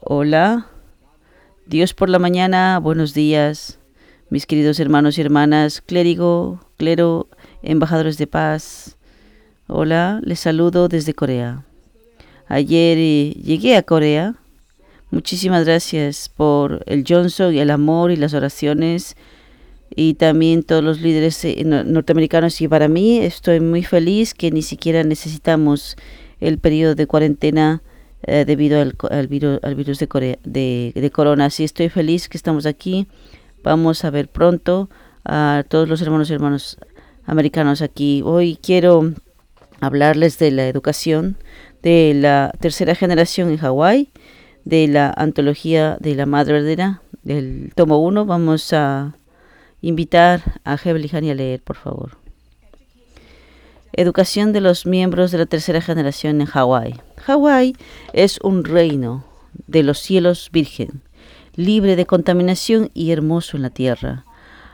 Hola. Dios por la mañana, buenos días. Mis queridos hermanos y hermanas, clérigo, clero, embajadores de paz. Hola, les saludo desde Corea. Ayer eh, llegué a Corea. Muchísimas gracias por el Johnson y el amor y las oraciones y también todos los líderes eh, norteamericanos y para mí estoy muy feliz que ni siquiera necesitamos el periodo de cuarentena eh, debido al, al, virus, al virus de, corona. Así estoy feliz que estamos aquí. Vamos a ver pronto a todos los hermanos y hermanos americanos aquí. Hoy quiero hablarles de la educación de la tercera generación en Hawái, de la antología de la Madre Verdadera, del tomo 1. Vamos a invitar a Hebel a leer, por favor. Educación de los miembros de la tercera generación en Hawái. Hawái es un reino de los cielos virgen, libre de contaminación y hermoso en la tierra.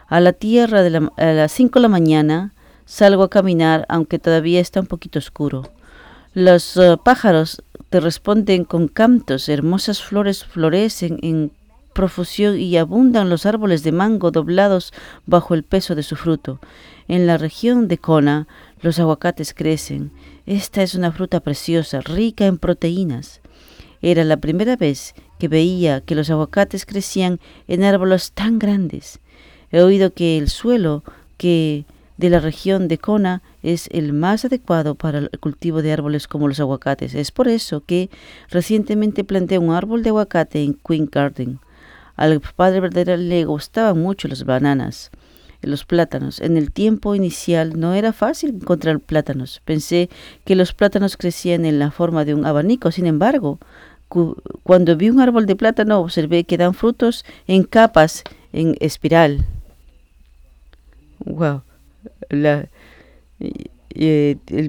A la tierra de a las 5 de la mañana salgo a caminar, aunque todavía está un poquito oscuro. Los uh, pájaros te responden con cantos, hermosas flores florecen en profusión y abundan los árboles de mango doblados bajo el peso de su fruto. En la región de Kona los aguacates crecen. Esta es una fruta preciosa, rica en proteínas. Era la primera vez que veía que los aguacates crecían en árboles tan grandes. He oído que el suelo que de la región de Kona es el más adecuado para el cultivo de árboles como los aguacates. Es por eso que recientemente planté un árbol de aguacate en Queen Garden. Al padre verdadero le gustaban mucho las bananas, los plátanos. En el tiempo inicial no era fácil encontrar plátanos. Pensé que los plátanos crecían en la forma de un abanico. Sin embargo, cuando vi un árbol de plátano observé que dan frutos en capas, en espiral. Wow. el,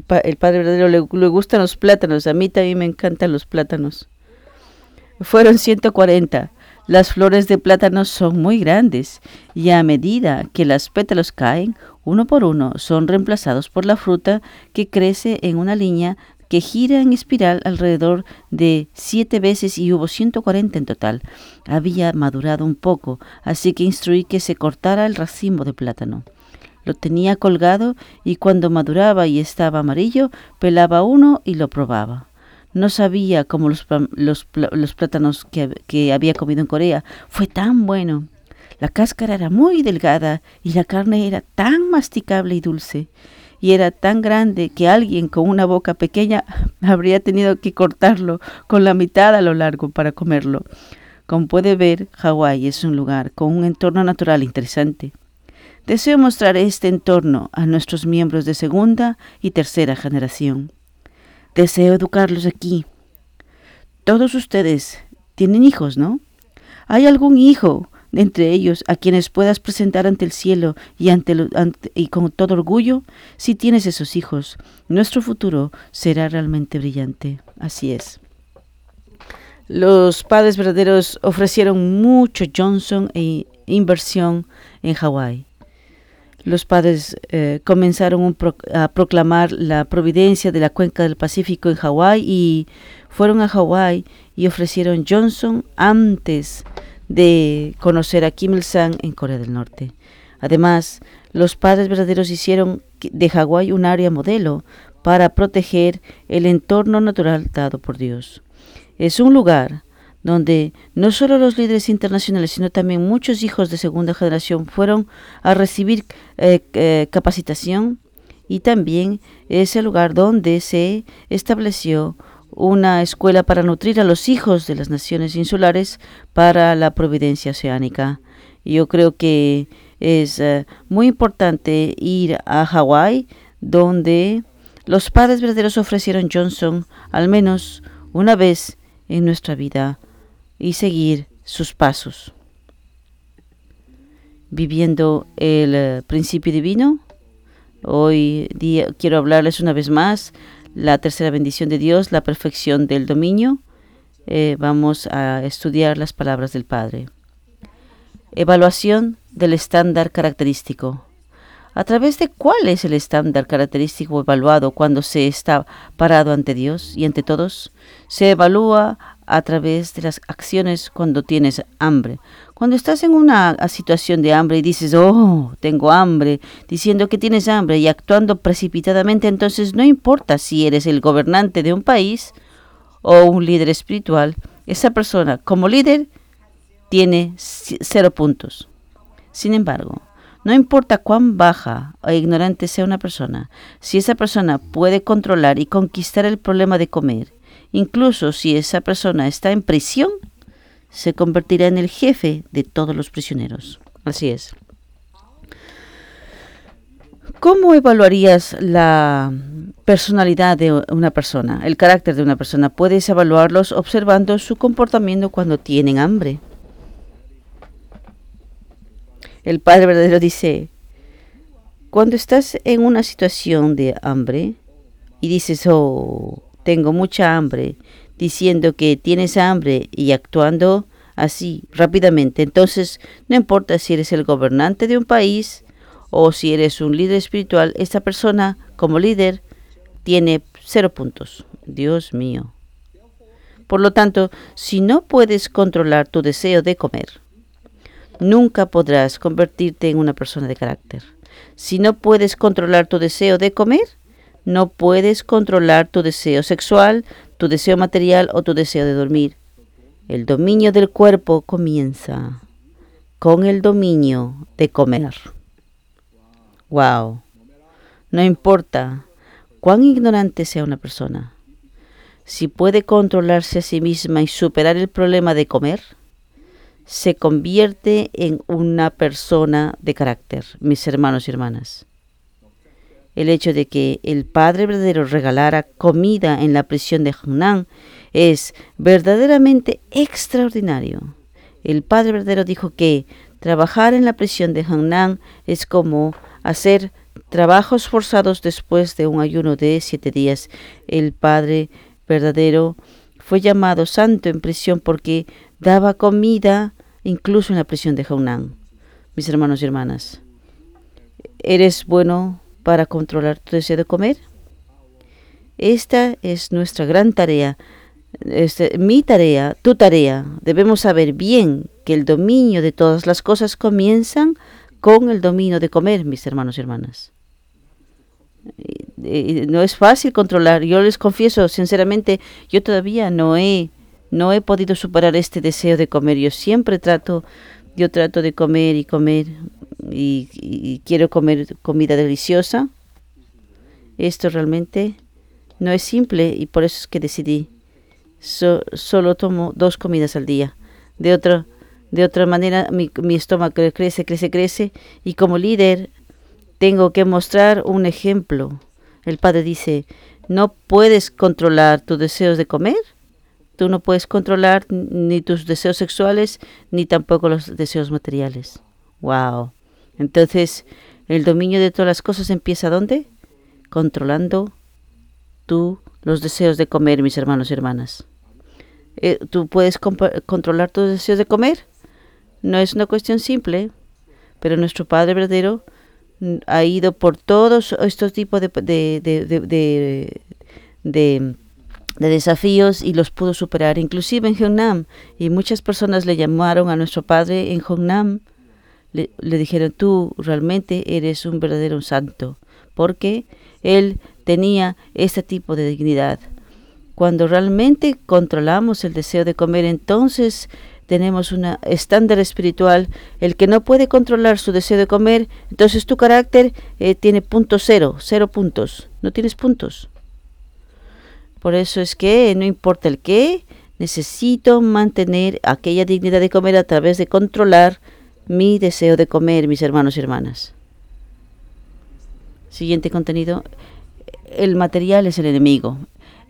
padre verdadero le, le, gustan los plátanos. A mí también me encantan los plátanos. Fueron 140. Las flores de plátano son muy grandes y a medida que los pétalos caen, uno por uno son reemplazados por la fruta que crece en una línea que gira en espiral alrededor de siete veces y hubo 140 en total. Había madurado un poco, así que instruí que se cortara el racimo de plátano. Lo tenía colgado y cuando maduraba y estaba amarillo, pelaba uno y lo probaba. No sabía cómo los, los, plátanos que, que había comido en Corea. Fue tan bueno. La cáscara era muy delgada y la carne era tan masticable y dulce. Y era tan grande que alguien con una boca pequeña habría tenido que cortarlo con la mitad a lo largo para comerlo. Como puede ver, Hawái es un lugar con un entorno natural interesante. Deseo mostrar este entorno a nuestros miembros de segunda y tercera generación. Deseo educarlos aquí. Todos ustedes tienen hijos, ¿no? ¿Hay algún hijo entre ellos a quienes puedas presentar ante el cielo y, ante, y con todo orgullo? Si tienes esos hijos, nuestro futuro será realmente brillante. Así es. Los padres verdaderos ofrecieron mucho Johnson e inversión en Hawái los padres eh, comenzaron a proclamar la providencia de la cuenca del Pacífico en Hawái y fueron a Hawái y ofrecieron Johnson antes de conocer a Kim Il-sung en Corea del Norte. Además, los padres verdaderos hicieron de Hawái un área modelo para proteger el entorno natural dado por Dios. Es un lugar donde no solo los líderes internacionales, sino también muchos hijos de segunda generación fueron a recibir eh, eh, capacitación y también es el lugar donde se estableció una escuela para nutrir a los hijos de las naciones insulares para la providencia oceánica. Yo creo que es eh, muy importante ir a Hawái, donde los padres verdaderos ofrecieron Johnson al menos una vez en nuestra vida y seguir sus pasos. Viviendo el eh, principio divino, hoy día quiero hablarles una vez más la tercera bendición de Dios, la perfección del dominio. Eh, vamos a estudiar las palabras del Padre. Evaluación del estándar característico. ¿A través de cuál es el estándar característico evaluado cuando se está parado ante Dios y ante todos? Se evalúa a través de las acciones cuando tienes hambre. Cuando estás en una situación de hambre y dices, oh, tengo hambre, diciendo que tienes hambre y actuando precipitadamente, entonces no importa si eres el gobernante de un país o un líder espiritual, esa persona como líder tiene cero puntos. Sin embargo, no importa cuán baja o ignorante sea una persona, si esa persona puede controlar y conquistar el problema de comer, incluso si esa persona está en prisión, se convertirá en el jefe de todos los prisioneros. Así es. ¿Cómo evaluarías la personalidad de una persona, el carácter de una persona? Puedes evaluarlos observando su comportamiento cuando tienen hambre. El Padre verdadero dice, cuando estás en una situación de hambre y dices, oh, tengo mucha hambre, diciendo que tienes hambre y actuando así rápidamente. Entonces, no importa si eres el gobernante de un país o si eres un líder espiritual, esta persona como líder tiene cero puntos. Dios mío. Por lo tanto, si no puedes controlar tu deseo de comer, nunca podrás convertirte en una persona de carácter. Si no puedes controlar tu deseo de comer, no puedes controlar tu deseo sexual, tu deseo material o tu deseo de dormir. El dominio del cuerpo comienza con el dominio de comer. Wow. No importa cuán ignorante sea una persona, si puede controlarse a sí misma y superar el problema de comer, se convierte en una persona de carácter, mis hermanos y hermanas el hecho de que el Padre verdadero regalara comida en la prisión de Hanan es verdaderamente extraordinario. El Padre verdadero dijo que trabajar en la prisión de Hanan es como hacer trabajos forzados después de un ayuno de siete días. El Padre verdadero fue llamado santo en prisión porque daba comida incluso en la prisión de Hanan. Mis hermanos y hermanas, ¿eres bueno para controlar tu deseo de comer? Esta es nuestra gran tarea, este, mi tarea, tu tarea. Debemos saber bien que el dominio de todas las cosas comienzan con el dominio de comer, mis hermanos y hermanas. no es fácil controlar. Yo les confieso, sinceramente, yo todavía no he, no he podido superar este deseo de comer. Yo siempre trato, yo trato de comer y comer y, quiero comer comida deliciosa. Esto realmente no es simple y por eso es que decidí. solo tomo dos comidas al día. De otra, de otra manera, mi, mi estómago crece, crece, crece y como líder tengo que mostrar un ejemplo. El padre dice, no puedes controlar tus deseos de comer. Tú no puedes controlar ni tus deseos sexuales ni tampoco los deseos materiales. Wow. Entonces, el dominio de todas las cosas empieza ¿dónde? Controlando tú los deseos de comer, mis hermanos y hermanas. Eh, ¿Tú puedes controlar tus deseos de comer? No es una cuestión simple, pero nuestro Padre verdadero mm, ha ido por todos estos tipos de, de, de, desafíos y los pudo superar, inclusive en Jeonnam. Y muchas personas le llamaron a nuestro Padre en Jeonnam le, dijeron, tú realmente eres un verdadero santo, porque él tenía ese tipo de dignidad. Cuando realmente controlamos el deseo de comer, entonces tenemos un estándar espiritual. El que no puede controlar su deseo de comer, entonces tu carácter eh, tiene punto cero, cero puntos. No tienes puntos. Por eso es que no importa el qué, necesito mantener aquella dignidad de comer a través de controlar mi deseo de comer, mis hermanos y hermanas. Siguiente contenido. El material es el enemigo.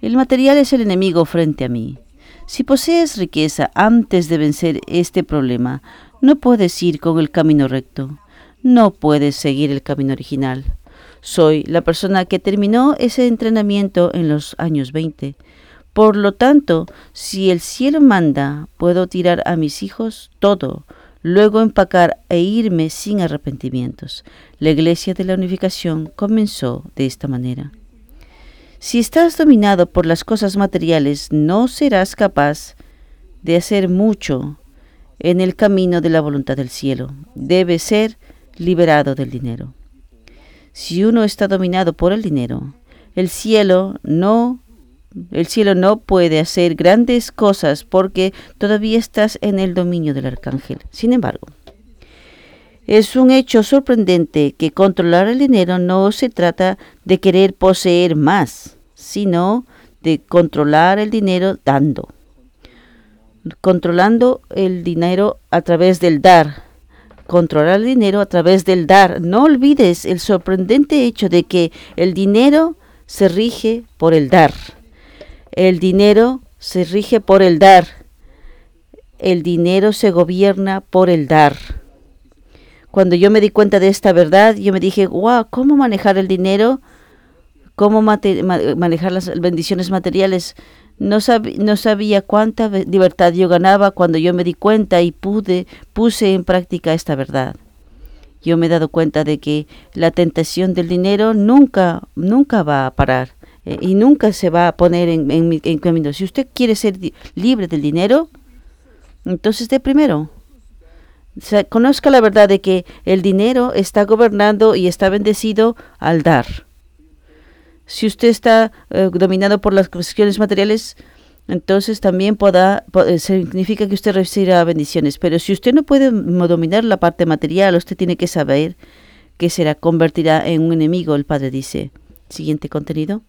El material es el enemigo frente a mí. Si posees riqueza antes de vencer este problema, no puedes ir con el camino recto. No puedes seguir el camino original. Soy la persona que terminó ese entrenamiento en los años 20. Por lo tanto, si el cielo manda, puedo tirar a mis hijos todo, luego empacar e irme sin arrepentimientos. La Iglesia de la Unificación comenzó de esta manera. Si estás dominado por las cosas materiales, no serás capaz de hacer mucho en el camino de la voluntad del cielo. Debe ser liberado del dinero. Si uno está dominado por el dinero, el cielo no el cielo no puede hacer grandes cosas porque todavía estás en el dominio del arcángel. Sin embargo, es un hecho sorprendente que controlar el dinero no se trata de querer poseer más, sino de controlar el dinero dando. Controlando el dinero a través del dar. Controlar el dinero a través del dar. No olvides el sorprendente hecho de que el dinero se rige por el dar. El dinero se rige por el dar. El dinero se gobierna por el dar. Cuando yo me di cuenta de esta verdad, yo me dije, wow, ¿cómo manejar el dinero? ¿Cómo manejar las bendiciones materiales? No, no sabía cuánta libertad yo ganaba cuando yo me di cuenta y pude, puse en práctica esta verdad. Yo me he dado cuenta de que la tentación del dinero nunca, nunca va a parar. Eh, y nunca se va a poner en, en, camino. Si usted quiere ser libre del dinero, entonces de primero. conozca la verdad de que el dinero está gobernando y está bendecido al dar. Si usted está eh, dominado por las cuestiones materiales, entonces también pueda, eh, significa que usted recibirá bendiciones. Pero si usted no puede dominar la parte material, usted tiene que saber que será convertirá en un enemigo, el Padre dice. Siguiente contenido.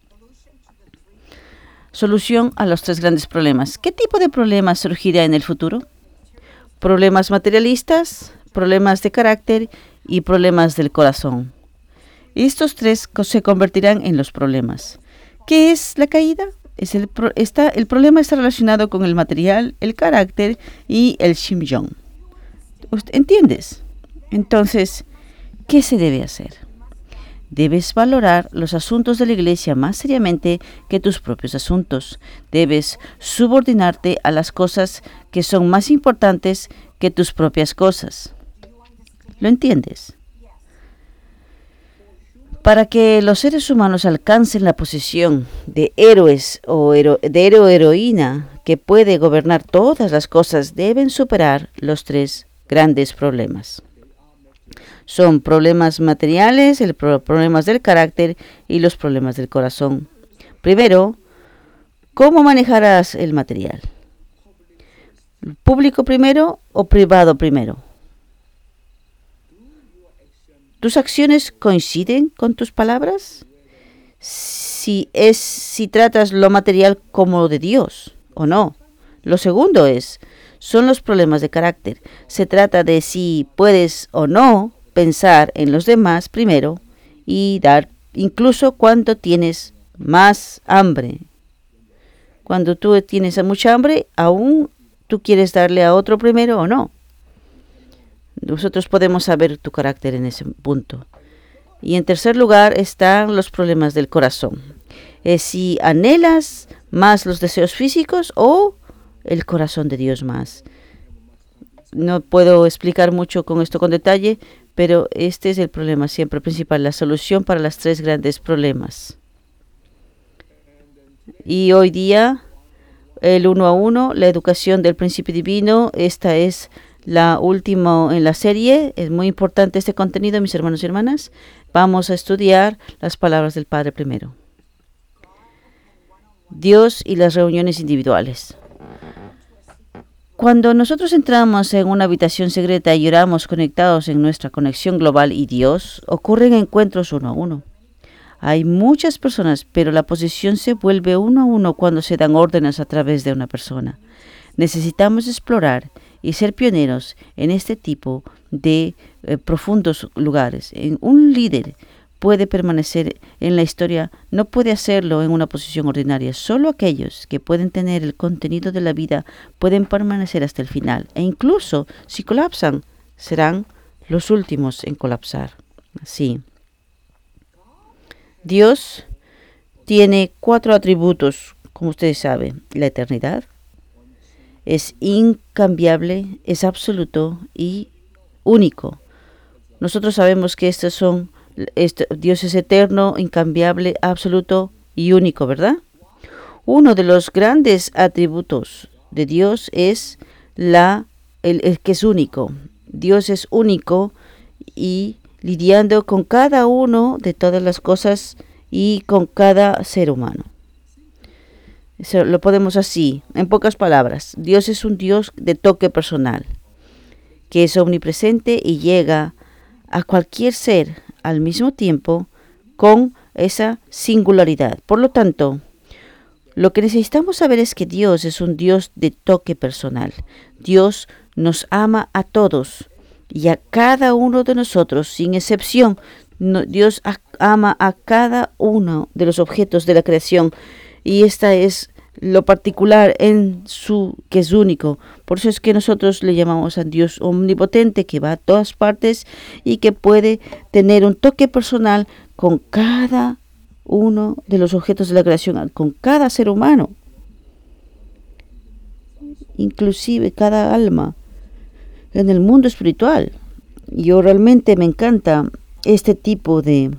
Solución a los tres grandes problemas. ¿Qué tipo de problemas surgirá en el futuro? Problemas materialistas, problemas de carácter y problemas del corazón. Estos tres se convertirán en los problemas. ¿Qué es la caída? El, está, el problema está relacionado con el material, el carácter y el shimjong. ¿Entiendes? Entonces, ¿qué se debe hacer? Debes valorar los asuntos de la iglesia más seriamente que tus propios asuntos. Debes subordinarte a las cosas que son más importantes que tus propias cosas. ¿Lo entiendes? Para que los seres humanos alcancen la posición de héroes o de héroe o heroína que puede gobernar todas las cosas, deben superar los tres grandes problemas. Son problemas materiales, problemas del carácter y los problemas del corazón. Primero, ¿cómo manejarás el material? ¿Público primero o privado primero? ¿Tus acciones coinciden con tus palabras? Si es si tratas lo material como de Dios o no. Lo segundo es son los problemas de carácter. Se trata de si puedes o no pensar en los demás primero y dar incluso cuando tienes más hambre. Cuando tú tienes mucha hambre, aún tú quieres darle a otro primero o no. Nosotros podemos saber tu carácter en ese punto. Y en tercer lugar están los problemas del corazón. Si anhelas más los deseos físicos o el corazón de Dios más. No puedo explicar mucho con esto con detalle, pero este es el problema siempre principal, la solución para los tres grandes problemas. Y hoy día, el uno a uno, la educación del principio divino, esta es la última en la serie. Es muy importante este contenido, mis hermanos y hermanas. Vamos a estudiar las palabras del Padre primero. Dios y las reuniones individuales. Cuando nosotros entramos en una habitación secreta y oramos conectados en nuestra conexión global y Dios, ocurren encuentros uno a uno. Hay muchas personas, pero la posición se vuelve uno a uno cuando se dan órdenes a través de una persona. Necesitamos explorar y ser pioneros en este tipo de eh, profundos lugares. En un líder puede permanecer en la historia no puede hacerlo en una posición ordinaria. Solo aquellos que pueden tener el contenido de la vida pueden permanecer hasta el final. E incluso si colapsan, serán los últimos en colapsar. Sí. Dios tiene cuatro atributos, como ustedes saben. La eternidad es incambiable, es absoluto y único. Nosotros sabemos que estos son este, Dios es eterno, incambiable, absoluto y único, ¿verdad? Uno de los grandes atributos de Dios es la el, que es único. Dios es único y lidiando con cada uno de todas las cosas y con cada ser humano. Lo podemos así, en pocas palabras. Dios es un Dios de toque personal, que es omnipresente y llega a cualquier ser al mismo tiempo con esa singularidad. Por lo tanto, lo que necesitamos saber es que Dios es un Dios de toque personal. Dios nos ama a todos y a cada uno de nosotros, sin excepción. Dios ama a cada uno de los objetos de la creación y esta es lo particular en su que es único. Por eso es que nosotros le llamamos a Dios omnipotente que va a todas partes y que puede tener un toque personal con cada uno de los objetos de la creación, con cada ser humano, inclusive cada alma en el mundo espiritual. Yo realmente me encanta este tipo de,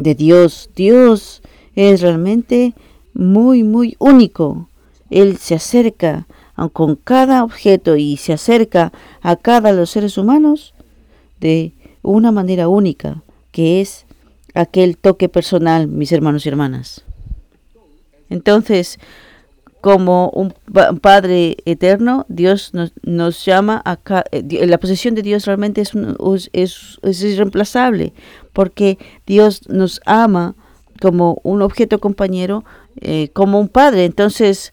de Dios. Dios es realmente muy, muy único. Él se acerca con cada objeto y se acerca a cada de los seres humanos de una manera única, que es aquel toque personal, mis hermanos y hermanas. Entonces, como un Padre eterno, Dios nos, llama a eh, la posesión de Dios realmente es, es, es, irreemplazable, porque Dios nos ama como un objeto compañero, eh, como un Padre. Entonces,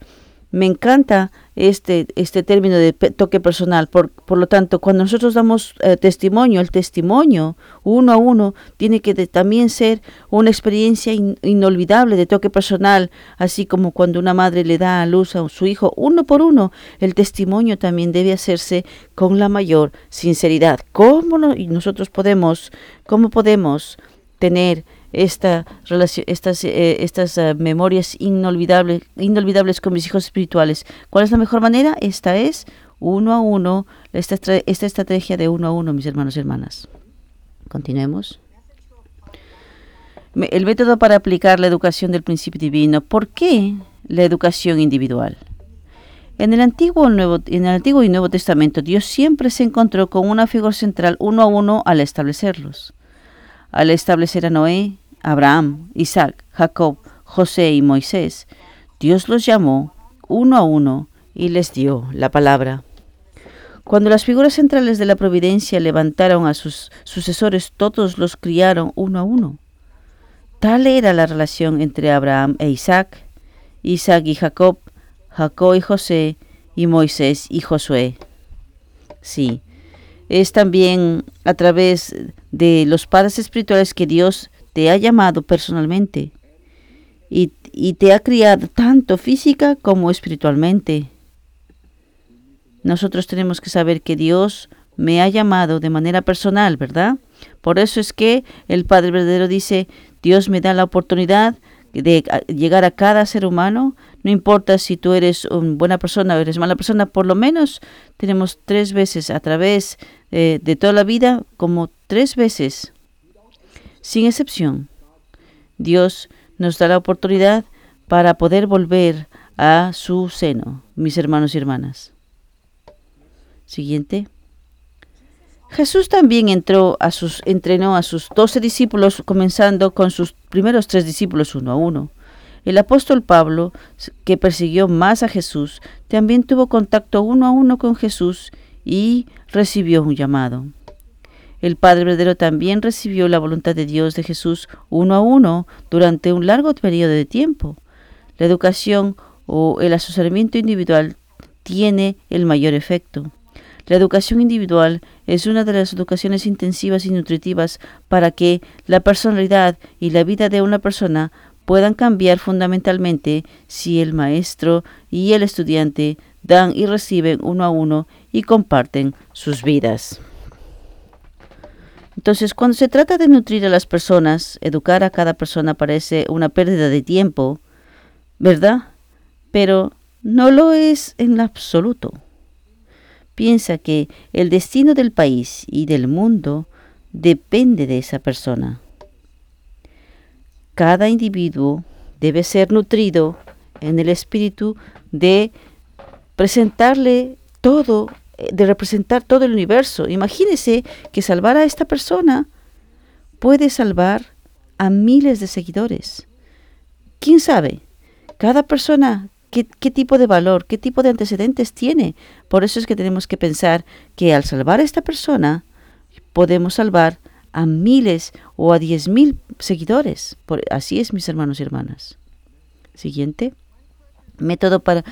me encanta este, este término de toque personal. Por, por lo tanto, cuando nosotros damos eh, testimonio, el testimonio uno a uno tiene que también ser una experiencia inolvidable de toque personal, así como cuando una madre le da a luz a su hijo uno por uno, el testimonio también debe hacerse con la mayor sinceridad. ¿Cómo nosotros podemos, cómo podemos tener esta relación, estas, eh, estas eh, memorias inolvidables, inolvidables con mis hijos espirituales. ¿Cuál es la mejor manera? Esta es uno a uno, esta, esta estrategia de uno a uno, mis hermanos y hermanas. Continuemos. El método para aplicar la educación del principio divino. ¿Por qué la educación individual? En el, Antiguo, Nuevo, en el Antiguo y Nuevo Testamento, Dios siempre se encontró con una figura central uno a uno al establecerlos al establecer a Noé, Abraham, Isaac, Jacob, José y Moisés, Dios los llamó uno a uno y les dio la palabra. Cuando las figuras centrales de la providencia levantaron a sus sucesores, todos los criaron uno a uno. Tal era la relación entre Abraham e Isaac, Isaac y Jacob, Jacob y José, y Moisés y Josué. Sí, es también a través de los padres espirituales que Dios te ha llamado personalmente y, te ha criado tanto física como espiritualmente. Nosotros tenemos que saber que Dios me ha llamado de manera personal, ¿verdad? Por eso es que el Padre verdadero dice, Dios me da la oportunidad de llegar a cada ser humano, no importa si tú eres una buena persona o eres mala persona, por lo menos tenemos tres veces a través eh, de toda la vida, como tres veces, sin excepción. Dios nos da la oportunidad para poder volver a su seno, mis hermanos y hermanas. Siguiente. Jesús también entró a sus, entrenó a sus doce discípulos, comenzando con sus primeros tres discípulos uno a uno. El apóstol Pablo, que persiguió más a Jesús, también tuvo contacto uno a uno con Jesús y recibió un llamado. El Padre verdadero también recibió la voluntad de Dios de Jesús uno a uno durante un largo periodo de tiempo. La educación o el asesoramiento individual tiene el mayor efecto. La educación individual es una de las educaciones intensivas y nutritivas para que la personalidad y la vida de una persona puedan cambiar fundamentalmente si el maestro y el estudiante dan y reciben uno a uno y comparten sus vidas. Entonces, cuando se trata de nutrir a las personas, educar a cada persona parece una pérdida de tiempo, ¿verdad? Pero no lo es en absoluto piensa que el destino del país y del mundo depende de esa persona. Cada individuo debe ser nutrido en el espíritu de presentarle todo, eh, de representar todo el universo. Imagínese que salvar a esta persona puede salvar a miles de seguidores. ¿Quién sabe? Cada persona, ¿qué, ¿qué, tipo de valor, qué tipo de antecedentes tiene? Por eso es que tenemos que pensar que al salvar a esta persona, podemos salvar a miles o a diez mil seguidores. Por, así es, mis hermanos y hermanas. Siguiente. Método para...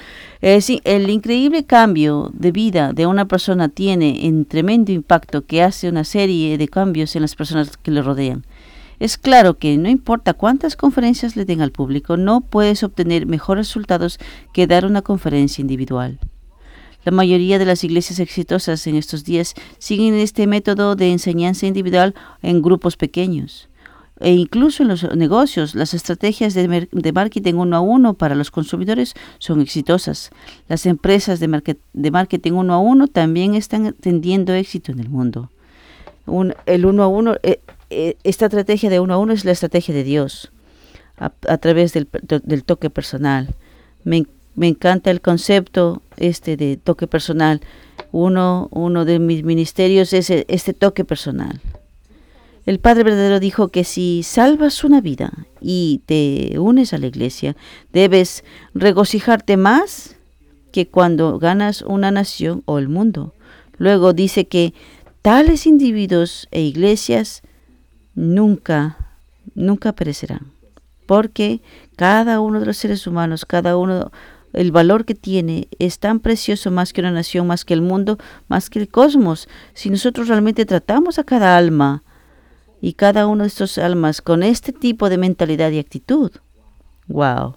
Eh, el increíble cambio de vida de una persona tiene un tremendo impacto que hace una serie de cambios en las personas que le rodean. Es claro que no importa cuántas conferencias le den al público, no puedes obtener mejores resultados que dar una conferencia individual. La mayoría de las iglesias exitosas en estos días siguen este método de enseñanza individual en grupos pequeños. E incluso en los negocios, las estrategias de, marketing uno a uno para los consumidores son exitosas. Las empresas de, de marketing uno a uno también están teniendo éxito en el mundo. el uno a uno eh, eh, esta estrategia de uno a uno es la estrategia de Dios a, través del, toque personal. Me, encanta el concepto este de toque personal. Uno, uno de mis ministerios es e, este toque personal. El Padre verdadero dijo que si salvas una vida y te unes a la iglesia, debes regocijarte más que cuando ganas una nación o el mundo. Luego dice que tales individuos e iglesias nunca, nunca perecerán. Porque cada uno de los seres humanos, cada uno, el valor que tiene es tan precioso más que una nación, más que el mundo, más que el cosmos. Si nosotros realmente tratamos a cada alma y cada uno de estos almas con este tipo de mentalidad y actitud, wow,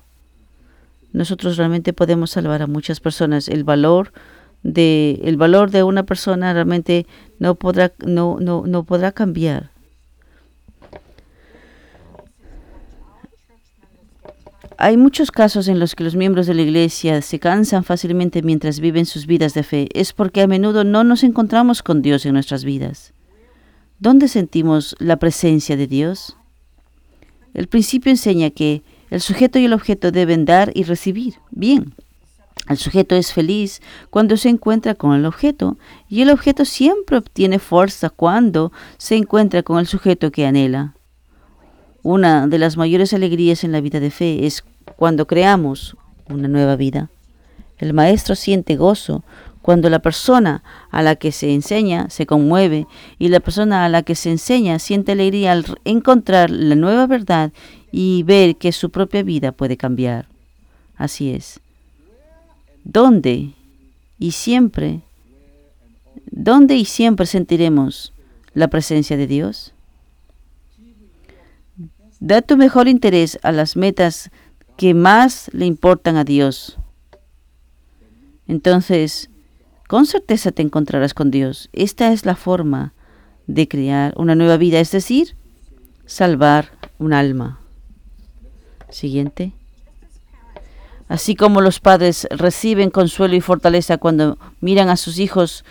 nosotros realmente podemos salvar a muchas personas. El valor de, el valor de una persona realmente no podrá, no, no, no podrá cambiar Hay muchos casos en los que los miembros de la Iglesia se cansan fácilmente mientras viven sus vidas de fe. Es porque a menudo no nos encontramos con Dios en nuestras vidas. ¿Dónde sentimos la presencia de Dios? El principio enseña que el sujeto y el objeto deben dar y recibir. Bien, el sujeto es feliz cuando se encuentra con el objeto y el objeto siempre obtiene fuerza cuando se encuentra con el sujeto que anhela. Una de las mayores alegrías en la vida de fe es cuando creamos una nueva vida. El maestro siente gozo cuando la persona a la que se enseña se conmueve y la persona a la que se enseña siente alegría al encontrar la nueva verdad y ver que su propia vida puede cambiar. Así es. ¿Dónde y siempre, dónde y siempre sentiremos la presencia de Dios? Da tu mejor interés a las metas que más le importan a Dios. Entonces, con certeza te encontrarás con Dios. Esta es la forma de crear una nueva vida, es decir, salvar un alma. Siguiente. Así como los padres reciben consuelo y fortaleza cuando miran a sus hijos,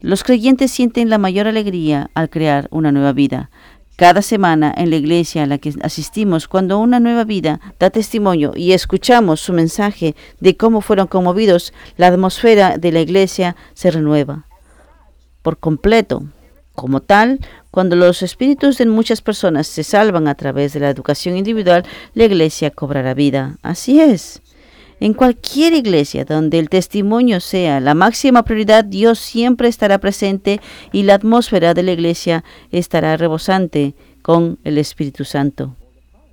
los creyentes sienten la mayor alegría al crear una nueva vida. Cada semana en la iglesia a la que asistimos, cuando una nueva vida da testimonio y escuchamos su mensaje de cómo fueron conmovidos, la atmósfera de la iglesia se renueva por completo. Como tal, cuando los espíritus de muchas personas se salvan a través de la educación individual, la iglesia cobrará vida. Así es. En cualquier iglesia donde el testimonio sea la máxima prioridad, Dios siempre estará presente y la atmósfera de la iglesia estará rebosante con el Espíritu Santo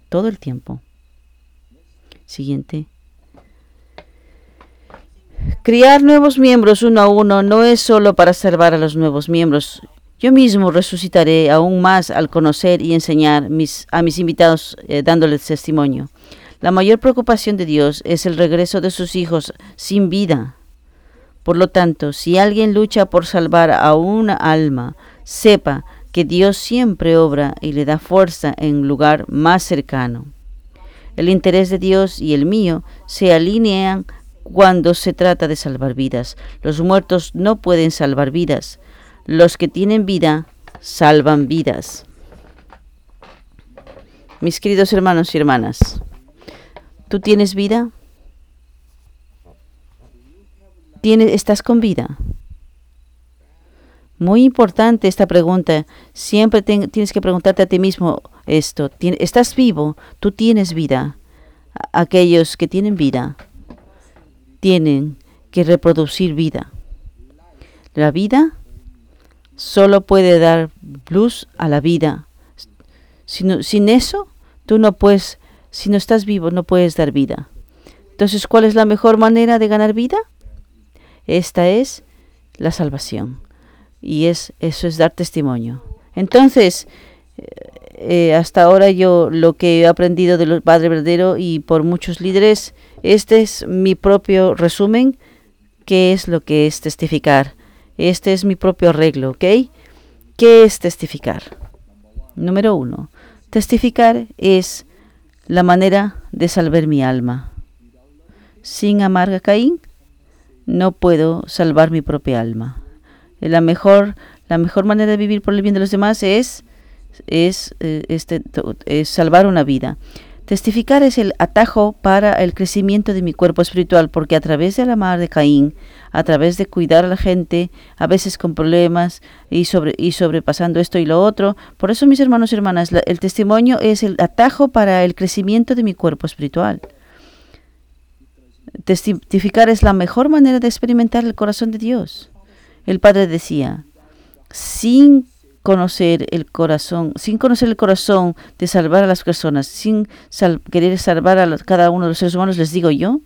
todo el tiempo. Siguiente. Criar nuevos miembros uno a uno no es solo para salvar a los nuevos miembros. Yo mismo resucitaré aún más al conocer y enseñar a mis invitados eh, dándoles testimonio. La mayor preocupación de Dios es el regreso de sus hijos sin vida. Por lo tanto, si alguien lucha por salvar a una alma, sepa que Dios siempre obra y le da fuerza en un lugar más cercano. El interés de Dios y el mío se alinean cuando se trata de salvar vidas. Los muertos no pueden salvar vidas. Los que tienen vida salvan vidas. Mis queridos hermanos y hermanas, ¿Tú tienes vida? ¿Tienes, ¿Estás con vida? Muy importante esta pregunta. Siempre tienes que preguntarte a ti mismo esto. ¿Estás vivo? ¿Tú tienes vida? Aquellos que tienen vida tienen que reproducir vida. La vida solo puede dar luz a la vida. Sin, sin eso, tú no puedes, si no estás vivo, no puedes dar vida. Entonces, ¿cuál es la mejor manera de ganar vida? Esta es la salvación. Y es, eso es dar testimonio. Entonces, eh, hasta ahora yo lo que he aprendido del Padre Verdadero y por muchos líderes, este es mi propio resumen, qué es lo que es testificar. Este es mi propio arreglo, ¿ok? ¿Qué es testificar? Número uno, testificar es la manera de salvar mi alma. Sin amar a Caín, no puedo salvar mi propia alma. La mejor, la mejor manera de vivir por el bien de los demás es, es, eh, este, es salvar una vida. Testificar es el atajo para el crecimiento de mi cuerpo espiritual, porque a través de la mar de Caín, a través de cuidar a la gente, a veces con problemas y, sobre, y sobrepasando esto y lo otro, por eso mis hermanos y hermanas, el testimonio es el atajo para el crecimiento de mi cuerpo espiritual. Testificar es la mejor manera de experimentar el corazón de Dios. El Padre decía, sin conocer el corazón, sin conocer el corazón de salvar a las personas, sin querer salvar a cada uno de los seres humanos, les digo yo,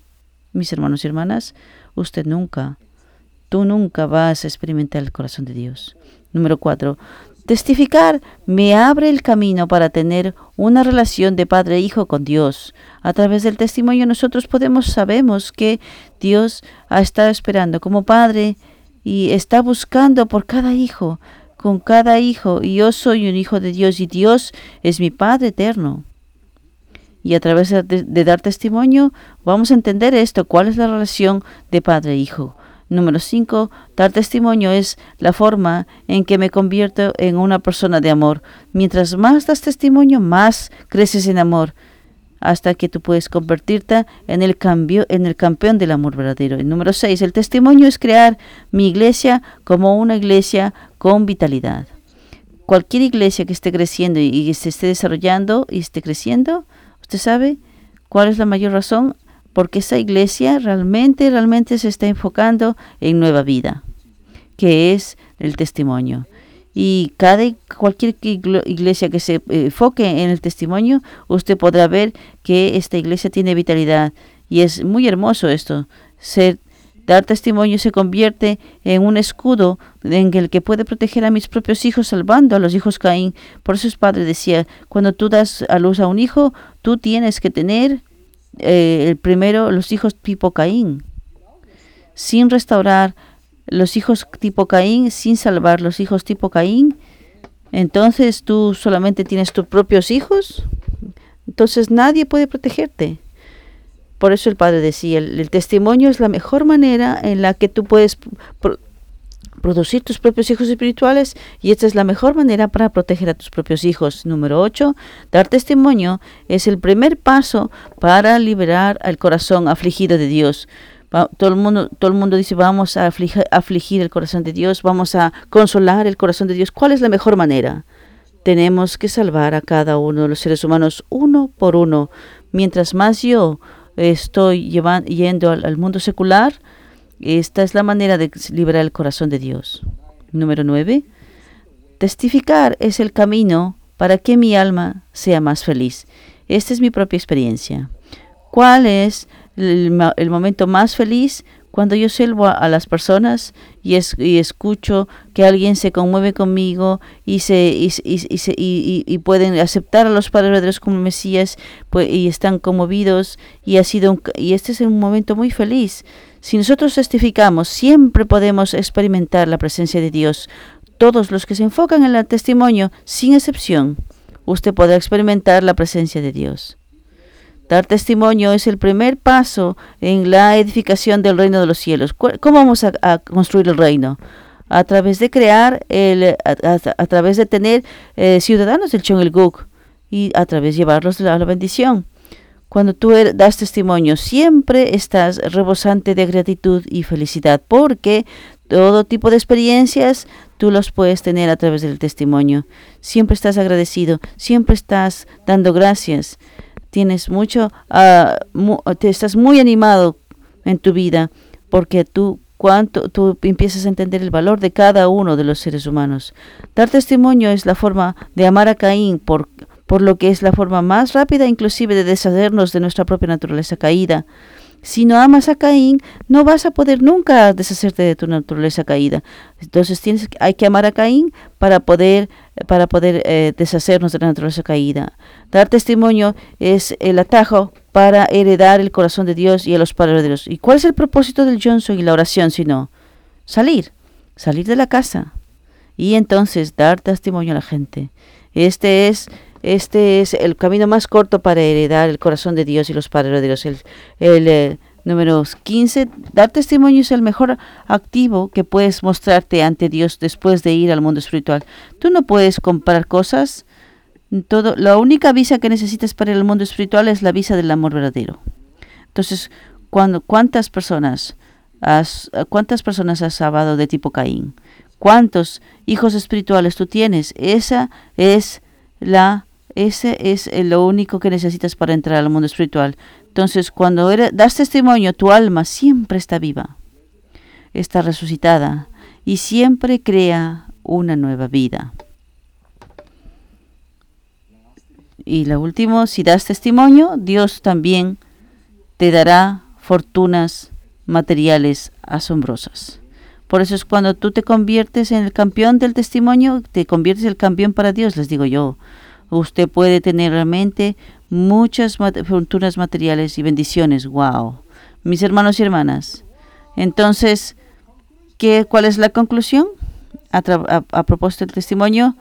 mis hermanos y hermanas, usted nunca, tú nunca vas a experimentar el corazón de Dios. Número cuatro, Testificar me abre el camino para tener una relación de padre e hijo con Dios. A través del testimonio nosotros podemos sabemos que Dios ha estado esperando como padre y está buscando por cada hijo, con cada hijo, y yo soy un hijo de Dios y Dios es mi Padre eterno. Y a través de, dar testimonio vamos a entender esto, cuál es la relación de padre e hijo. Número 5. Dar testimonio es la forma en que me convierto en una persona de amor. Mientras más das testimonio, más creces en amor, hasta que tú puedes convertirte en el, cambio, en el campeón del amor verdadero. El número 6. El testimonio es crear mi iglesia como una iglesia con vitalidad. Cualquier iglesia que esté creciendo y se esté desarrollando y esté creciendo, usted sabe cuál es la mayor razón porque esa iglesia realmente, realmente se está enfocando en nueva vida, que es el testimonio. Y cada cualquier iglesia que se eh, enfoque en el testimonio, usted podrá ver que esta iglesia tiene vitalidad. Y es muy hermoso esto. Ser, dar testimonio se convierte en un escudo en el que puede proteger a mis propios hijos, salvando a los hijos Caín. Por eso su padre decía, cuando tú das a luz a un hijo, tú tienes que tener eh, el primero, los hijos tipo Caín, sin restaurar los hijos tipo Caín, sin salvar los hijos tipo Caín, entonces tú solamente tienes tus propios hijos, entonces nadie puede protegerte. Por eso el padre decía, el, testimonio es la mejor manera en la que tú puedes producir tus propios hijos espirituales y esta es la mejor manera para proteger a tus propios hijos. Número 8, dar testimonio es el primer paso para liberar al corazón afligido de Dios. Todo el mundo, todo el mundo dice, vamos a afligir, el corazón de Dios, vamos a consolar el corazón de Dios. ¿Cuál es la mejor manera? Tenemos que salvar a cada uno de los seres humanos uno por uno. Mientras más yo estoy llevando, yendo al mundo secular, esta es la manera de liberar el corazón de Dios. Número 9. Testificar es el camino para que mi alma sea más feliz. Esta es mi propia experiencia. ¿Cuál es el, momento más feliz? Cuando yo salvo a, las personas y, escucho que alguien se conmueve conmigo y, se, y, pueden aceptar a los padres verdaderos como Mesías pues, y están conmovidos y, ha sido y este es un momento muy feliz. Si nosotros testificamos, siempre podemos experimentar la presencia de Dios. Todos los que se enfocan en el testimonio, sin excepción, usted podrá experimentar la presencia de Dios. Dar testimonio es el primer paso en la edificación del reino de los cielos. ¿Cómo vamos a, construir el reino? A través de crear, el, a, través de tener eh, ciudadanos del Chong el Guk y a través de llevarlos a la bendición. cuando tú er, das testimonio, siempre estás rebosante de gratitud y felicidad, porque todo tipo de experiencias tú los puedes tener a través del testimonio. Siempre estás agradecido, siempre estás dando gracias. Tienes mucho, uh, te estás muy animado en tu vida porque tú cuánto tú empiezas a entender el valor de cada uno de los seres humanos. Dar testimonio es la forma de amar a Caín por, por lo que es la forma más rápida inclusive de deshacernos de nuestra propia naturaleza caída. Si no amas a Caín, no vas a poder nunca deshacerte de tu naturaleza caída. Entonces tienes, hay que amar a Caín para poder, para poder eh, deshacernos de la naturaleza caída. Dar testimonio es el atajo para heredar el corazón de Dios y a los padres de Dios. ¿Y cuál es el propósito del Johnson y la oración sino salir, salir de la casa y entonces dar testimonio a la gente? Este es este es el camino más corto para heredar el corazón de Dios y los padres de Dios. El, el eh, número 15, dar testimonio es el mejor activo que puedes mostrarte ante Dios después de ir al mundo espiritual. Tú no puedes comprar cosas. Todo, la única visa que necesitas para al mundo espiritual es la visa del amor verdadero. Entonces, cuando, ¿cuántas personas has, cuántas personas has salvado de tipo Caín? ¿Cuántos hijos espirituales tú tienes? Esa es la ese es lo único que necesitas para entrar al mundo espiritual. Entonces, cuando das testimonio, tu alma siempre está viva, está resucitada y siempre crea una nueva vida. Y lo último, si das testimonio, Dios también te dará fortunas materiales asombrosas. Por eso es cuando tú te conviertes en el campeón del testimonio, te conviertes en el campeón para Dios, les digo yo usted puede tener realmente muchas fortunas materiales y bendiciones. ¡Wow! Mis hermanos y hermanas. Entonces, ¿qué, ¿cuál es la conclusión? A, propósito del testimonio,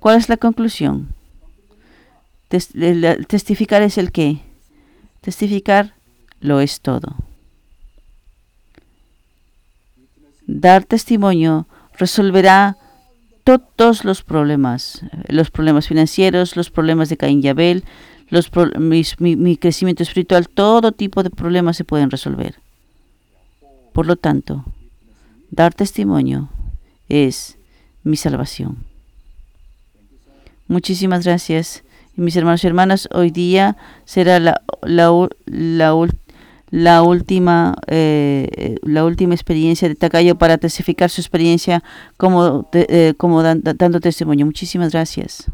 ¿cuál es la conclusión? testificar es el qué? Testificar lo es todo. Dar testimonio resolverá todos los problemas, los problemas financieros, los problemas de Caín y Abel, los mi, crecimiento espiritual, todo tipo de problemas se pueden resolver. Por lo tanto, dar testimonio es mi salvación. Muchísimas gracias. mis hermanos y hermanas, hoy día será la, la, la, la última, eh, la última experiencia de Takayo para testificar su experiencia como, eh, como dando testimonio. Muchísimas gracias.